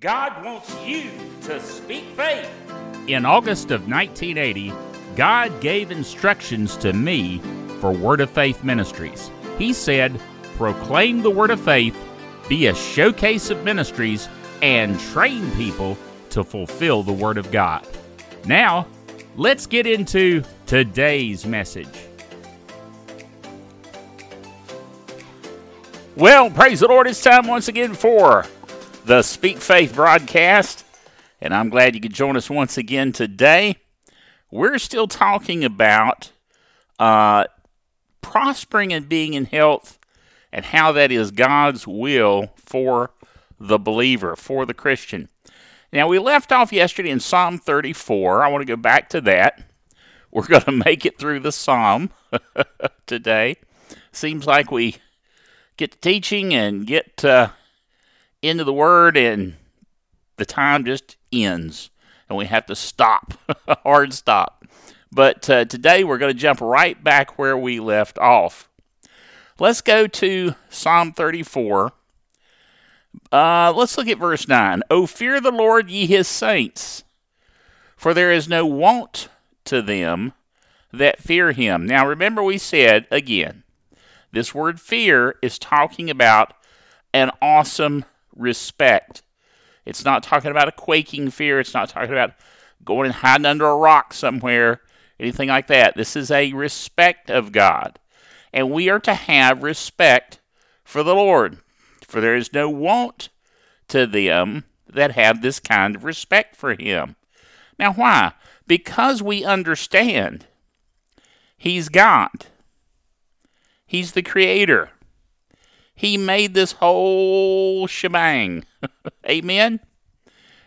God wants you to speak faith. In August of 1980, God gave instructions to me for Word of Faith Ministries. He said, Proclaim the Word of Faith, be a showcase of ministries, and train people to fulfill the Word of God. Now, let's get into today's message. Well, praise the Lord, it's time once again for the Speak Faith broadcast, and I'm glad you could join us once again today. We're still talking about uh, prospering and being in health and how that is God's will for the believer, for the Christian. Now, we left off yesterday in Psalm 34. I want to go back to that. We're going to make it through the Psalm today. Seems like we get to teaching and get uh, into the Word, and the time just ends, and we have to stop, hard stop. But uh, today we're going to jump right back where we left off. Let's go to Psalm 34. Uh, let's look at verse 9. O fear the Lord, ye his saints, for there is no want to them that fear him. Now remember, we said again, this word fear is talking about an awesome respect. It's not talking about a quaking fear. It's not talking about going and hiding under a rock somewhere, anything like that. This is a respect of God. And we are to have respect for the Lord. For there is no want to them that have this kind of respect for Him. Now, why? Because we understand He's God, He's the Creator. He made this whole shebang. Amen?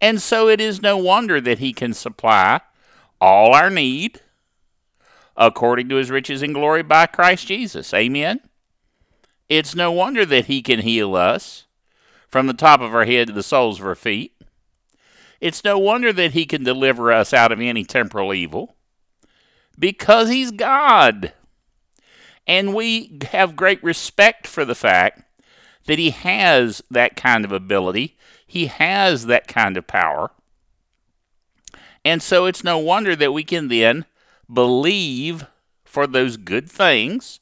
And so it is no wonder that He can supply all our need according to His riches and glory by Christ Jesus. Amen? It's no wonder that He can heal us from the top of our head to the soles of our feet. It's no wonder that He can deliver us out of any temporal evil because He's God. And we have great respect for the fact that he has that kind of ability, he has that kind of power. And so it's no wonder that we can then believe for those good things.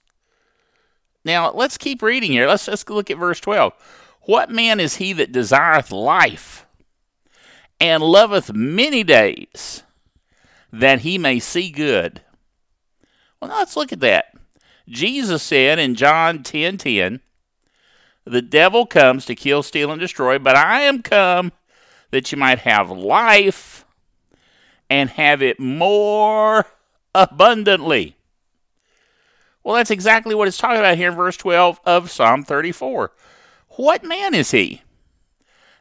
Now, let's keep reading here. Let's, let's look at verse 12. What man is he that desireth life and loveth many days that he may see good? Well, now let's look at that. Jesus said in John 10 10, The devil comes to kill, steal, and destroy, but I am come that you might have life and have it more abundantly. Well, that's exactly what it's talking about here in verse 12 of Psalm 34. What man is he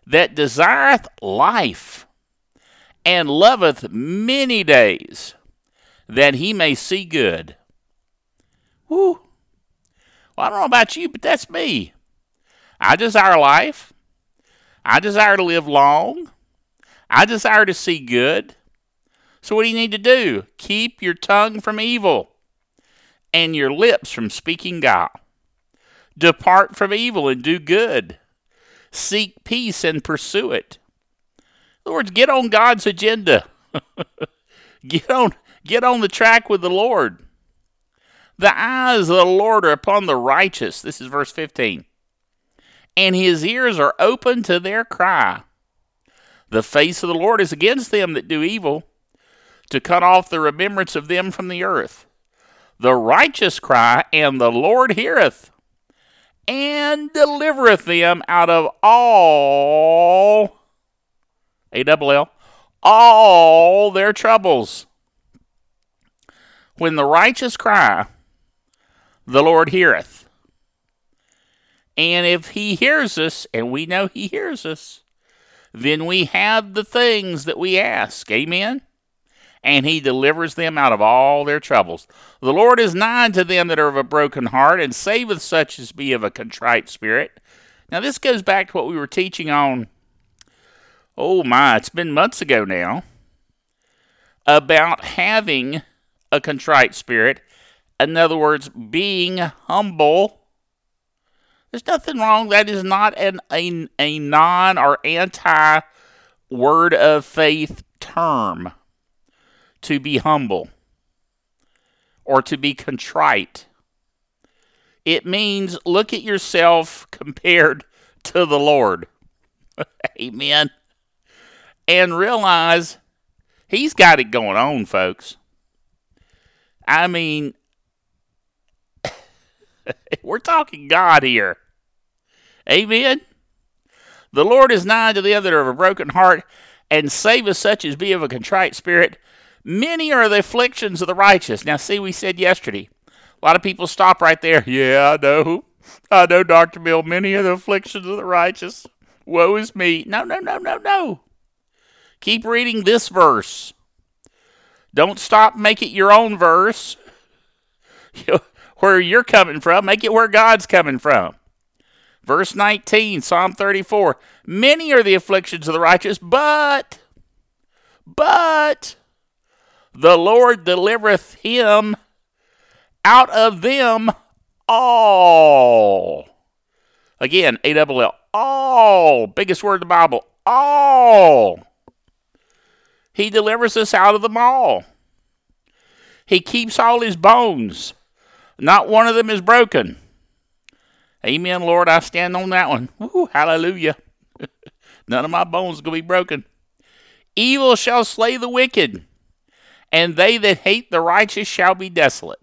that desireth life and loveth many days that he may see good? Whew. Well, I don't know about you, but that's me. I desire life. I desire to live long. I desire to see good. So, what do you need to do? Keep your tongue from evil and your lips from speaking guile. Depart from evil and do good. Seek peace and pursue it. In other words, get on God's agenda. get on get on the track with the Lord. The eyes of the Lord are upon the righteous. This is verse 15. And his ears are open to their cry. The face of the Lord is against them that do evil, to cut off the remembrance of them from the earth. The righteous cry, and the Lord heareth, and delivereth them out of all, A double L, all their troubles. When the righteous cry, the Lord heareth. And if he hears us, and we know he hears us, then we have the things that we ask. Amen? And he delivers them out of all their troubles. The Lord is nigh to them that are of a broken heart, and saveth such as be of a contrite spirit. Now, this goes back to what we were teaching on, oh my, it's been months ago now, about having a contrite spirit in other words, being humble, There's nothing wrong. That is not an a, a non or anti word of faith term to be humble or to be contrite. It means look at yourself compared to the Lord. Amen. And realize He's got it going on, folks. I mean, we're talking God here. Amen. The Lord is nigh to the other of a broken heart, and saveth such as be of a contrite spirit. Many are the afflictions of the righteous. Now, see, we said yesterday, a lot of people stop right there. Yeah, I know. I know, Dr. Bill, many are the afflictions of the righteous. Woe is me. No, no, no, no, no. Keep reading this verse. Don't stop, make it your own verse. where you're coming from, make it where God's coming from. Verse 19, Psalm 34. Many are the afflictions of the righteous, but, but, the Lord delivereth him out of them all. Again, A double L. All. Biggest word in the Bible. All. He delivers us out of them all. He keeps all his bones. Not one of them is broken. Amen, Lord. I stand on that one. Woo, hallelujah. None of my bones going to be broken. Evil shall slay the wicked, and they that hate the righteous shall be desolate.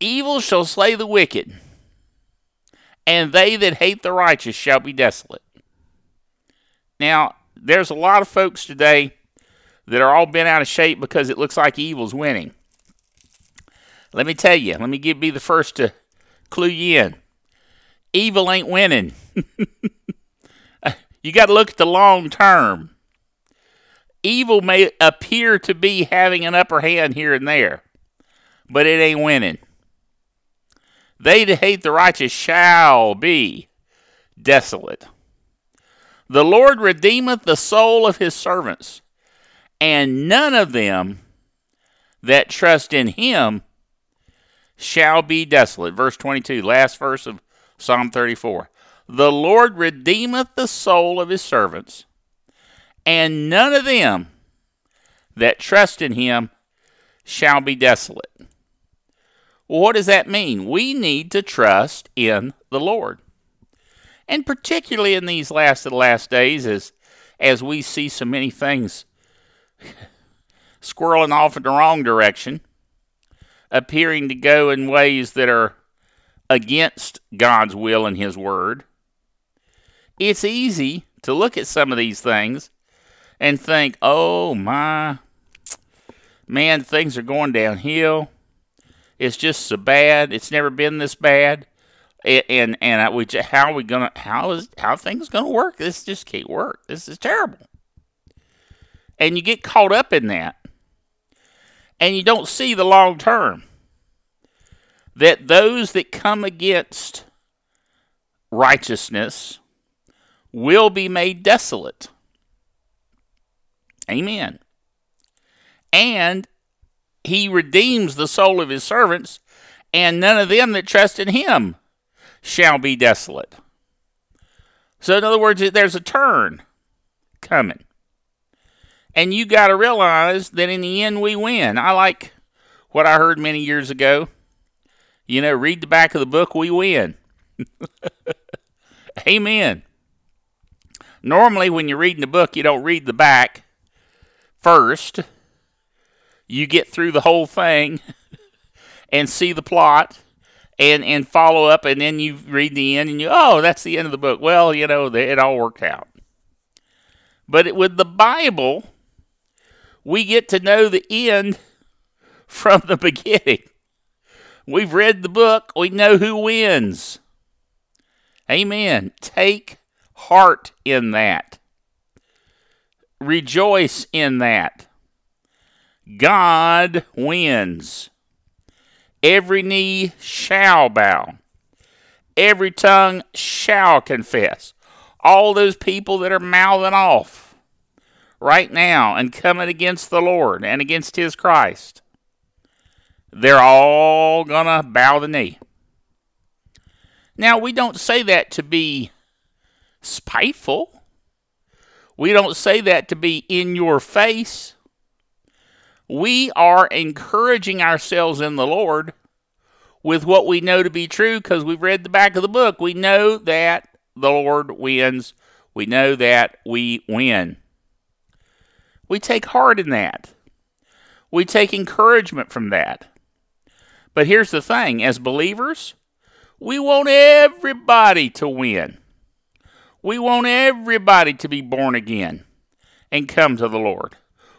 Evil shall slay the wicked, and they that hate the righteous shall be desolate. Now, there's a lot of folks today that are all bent out of shape because it looks like evil's winning. Let me tell you, let me give, be the first to clue you in. Evil ain't winning. you got to look at the long term. Evil may appear to be having an upper hand here and there, but it ain't winning. They that hate the righteous shall be desolate. The Lord redeemeth the soul of his servants, and none of them that trust in him shall be desolate. Verse 22, last verse of Psalm 34. The Lord redeemeth the soul of his servants, and none of them that trust in him shall be desolate. What does that mean? We need to trust in the Lord. And particularly in these last of the last days, as, as we see so many things squirreling off in the wrong direction, appearing to go in ways that are against God's will and His Word, it's easy to look at some of these things and think, oh my, man, things are going downhill. It's just so bad. It's never been this bad. And and, we how are we gonna how is how things gonna work? This just can't work. This is terrible. And you get caught up in that and you don't see the long term. That those that come against righteousness will be made desolate. Amen. And he redeems the soul of his servants, and none of them that trust in him shall be desolate. So, in other words, there's a turn coming. And you got to realize that in the end, we win. I like what I heard many years ago. You know, read the back of the book, we win. Amen. Normally, when you're reading the book, you don't read the back first. You get through the whole thing and see the plot and and follow up, and then you read the end, and you oh, that's the end of the book. Well, you know, it all worked out. But it, with the Bible, we get to know the end from the beginning. We've read the book, we know who wins. Amen. Take heart in that. Rejoice in that. God wins. Every knee shall bow, every tongue shall confess. All those people that are mouthing off right now and coming against the Lord and against His Christ, they're all going to bow the knee. Now, we don't say that to be spiteful. We don't say that to be in your face. We are encouraging ourselves in the Lord with what we know to be true because we've read the back of the book. We know that the Lord wins. We know that we win. We take heart in that. We take encouragement from that. But here's the thing as believers, we want everybody to win. We want everybody to be born again and come to the Lord.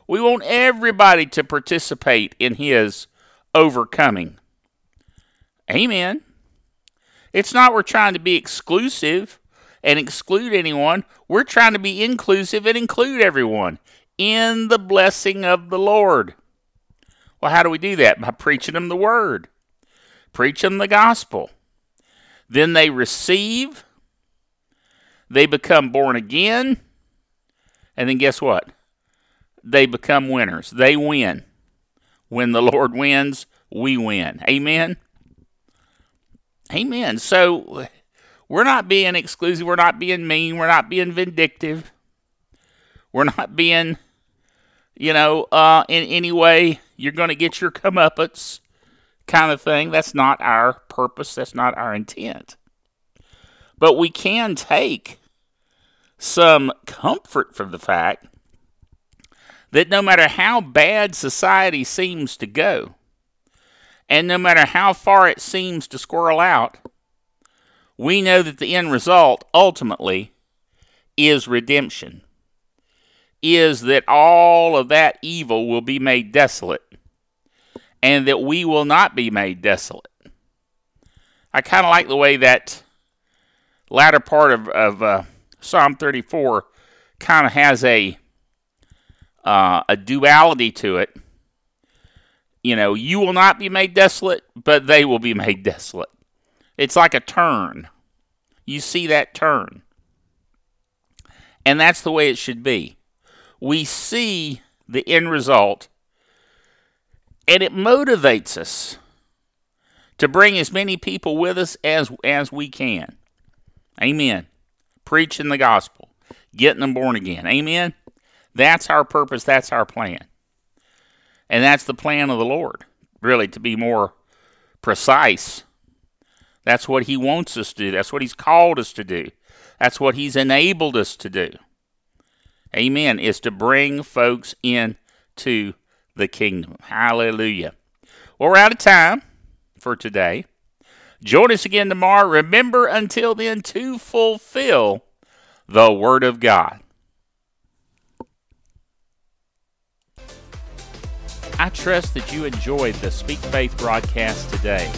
We want everybody to participate in His overcoming. Amen. It's not we're trying to be exclusive and exclude anyone. We're trying to be inclusive and include everyone in the blessing of the Lord. Well, how do we do that? By preaching them the word, preach them the gospel. Then they receive, they become born again, and then guess what? They become winners. They win. When the Lord wins, we win. Amen. Amen. So we're not being exclusive. We're not being mean. We're not being vindictive. We're not being, you know, uh, in any way you're going to get your comeuppance kind of thing. That's not our purpose. That's not our intent. But we can take some comfort from the fact that no matter how bad society seems to go, and no matter how far it seems to squirrel out, we know that the end result ultimately is redemption. Is that all of that evil will be made desolate, and that we will not be made desolate. I kind of like the way that latter part of, of uh, Psalm 34 kind of has a uh, a duality to it you know, you will not be made desolate, but they will be made desolate. It's like a turn. You see that turn. And that's the way it should be. We see the end result, and it motivates us to bring as many people with us as, as we can. Amen. Preaching the gospel, getting them born again. Amen. That's our purpose. That's our plan. And that's the plan of the Lord, really, to be more precise. That's what He wants us to do. That's what He's called us to do. That's what He's enabled us to do. Amen. Is to bring folks in to the kingdom. Hallelujah. Well, we're out of time for today. Join us again tomorrow. Remember until then to fulfill the Word of God. I trust that you enjoyed the Speak Faith broadcast today.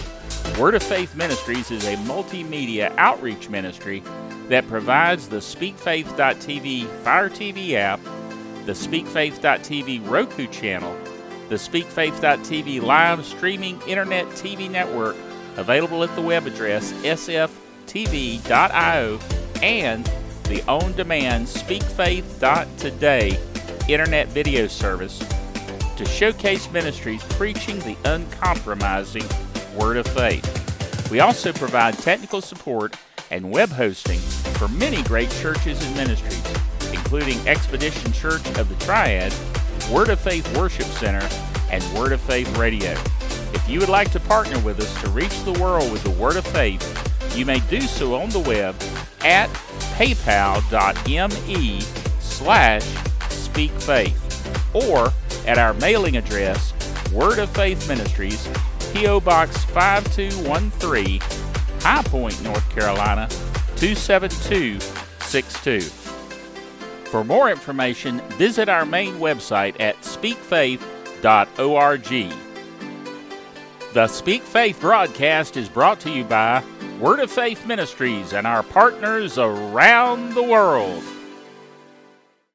Word of Faith Ministries is a multimedia outreach ministry that provides the SpeakFaith.tv Fire TV app, the SpeakFaith.tv Roku channel, the SpeakFaith.tv live streaming internet TV network available at the web address sftv.io and the on demand SpeakFaith.today internet video service to Showcase Ministries preaching the uncompromising Word of Faith. We also provide technical support and web hosting for many great churches and ministries, including Expedition Church of the Triad, Word of Faith Worship Center, and Word of Faith Radio. If you would like to partner with us to reach the world with the Word of Faith, you may do so on the web at paypal.me slash speakfaith or at our mailing address, Word of Faith Ministries, P.O. Box 5213, High Point, North Carolina 27262. For more information, visit our main website at speakfaith.org. The Speak Faith broadcast is brought to you by Word of Faith Ministries and our partners around the world.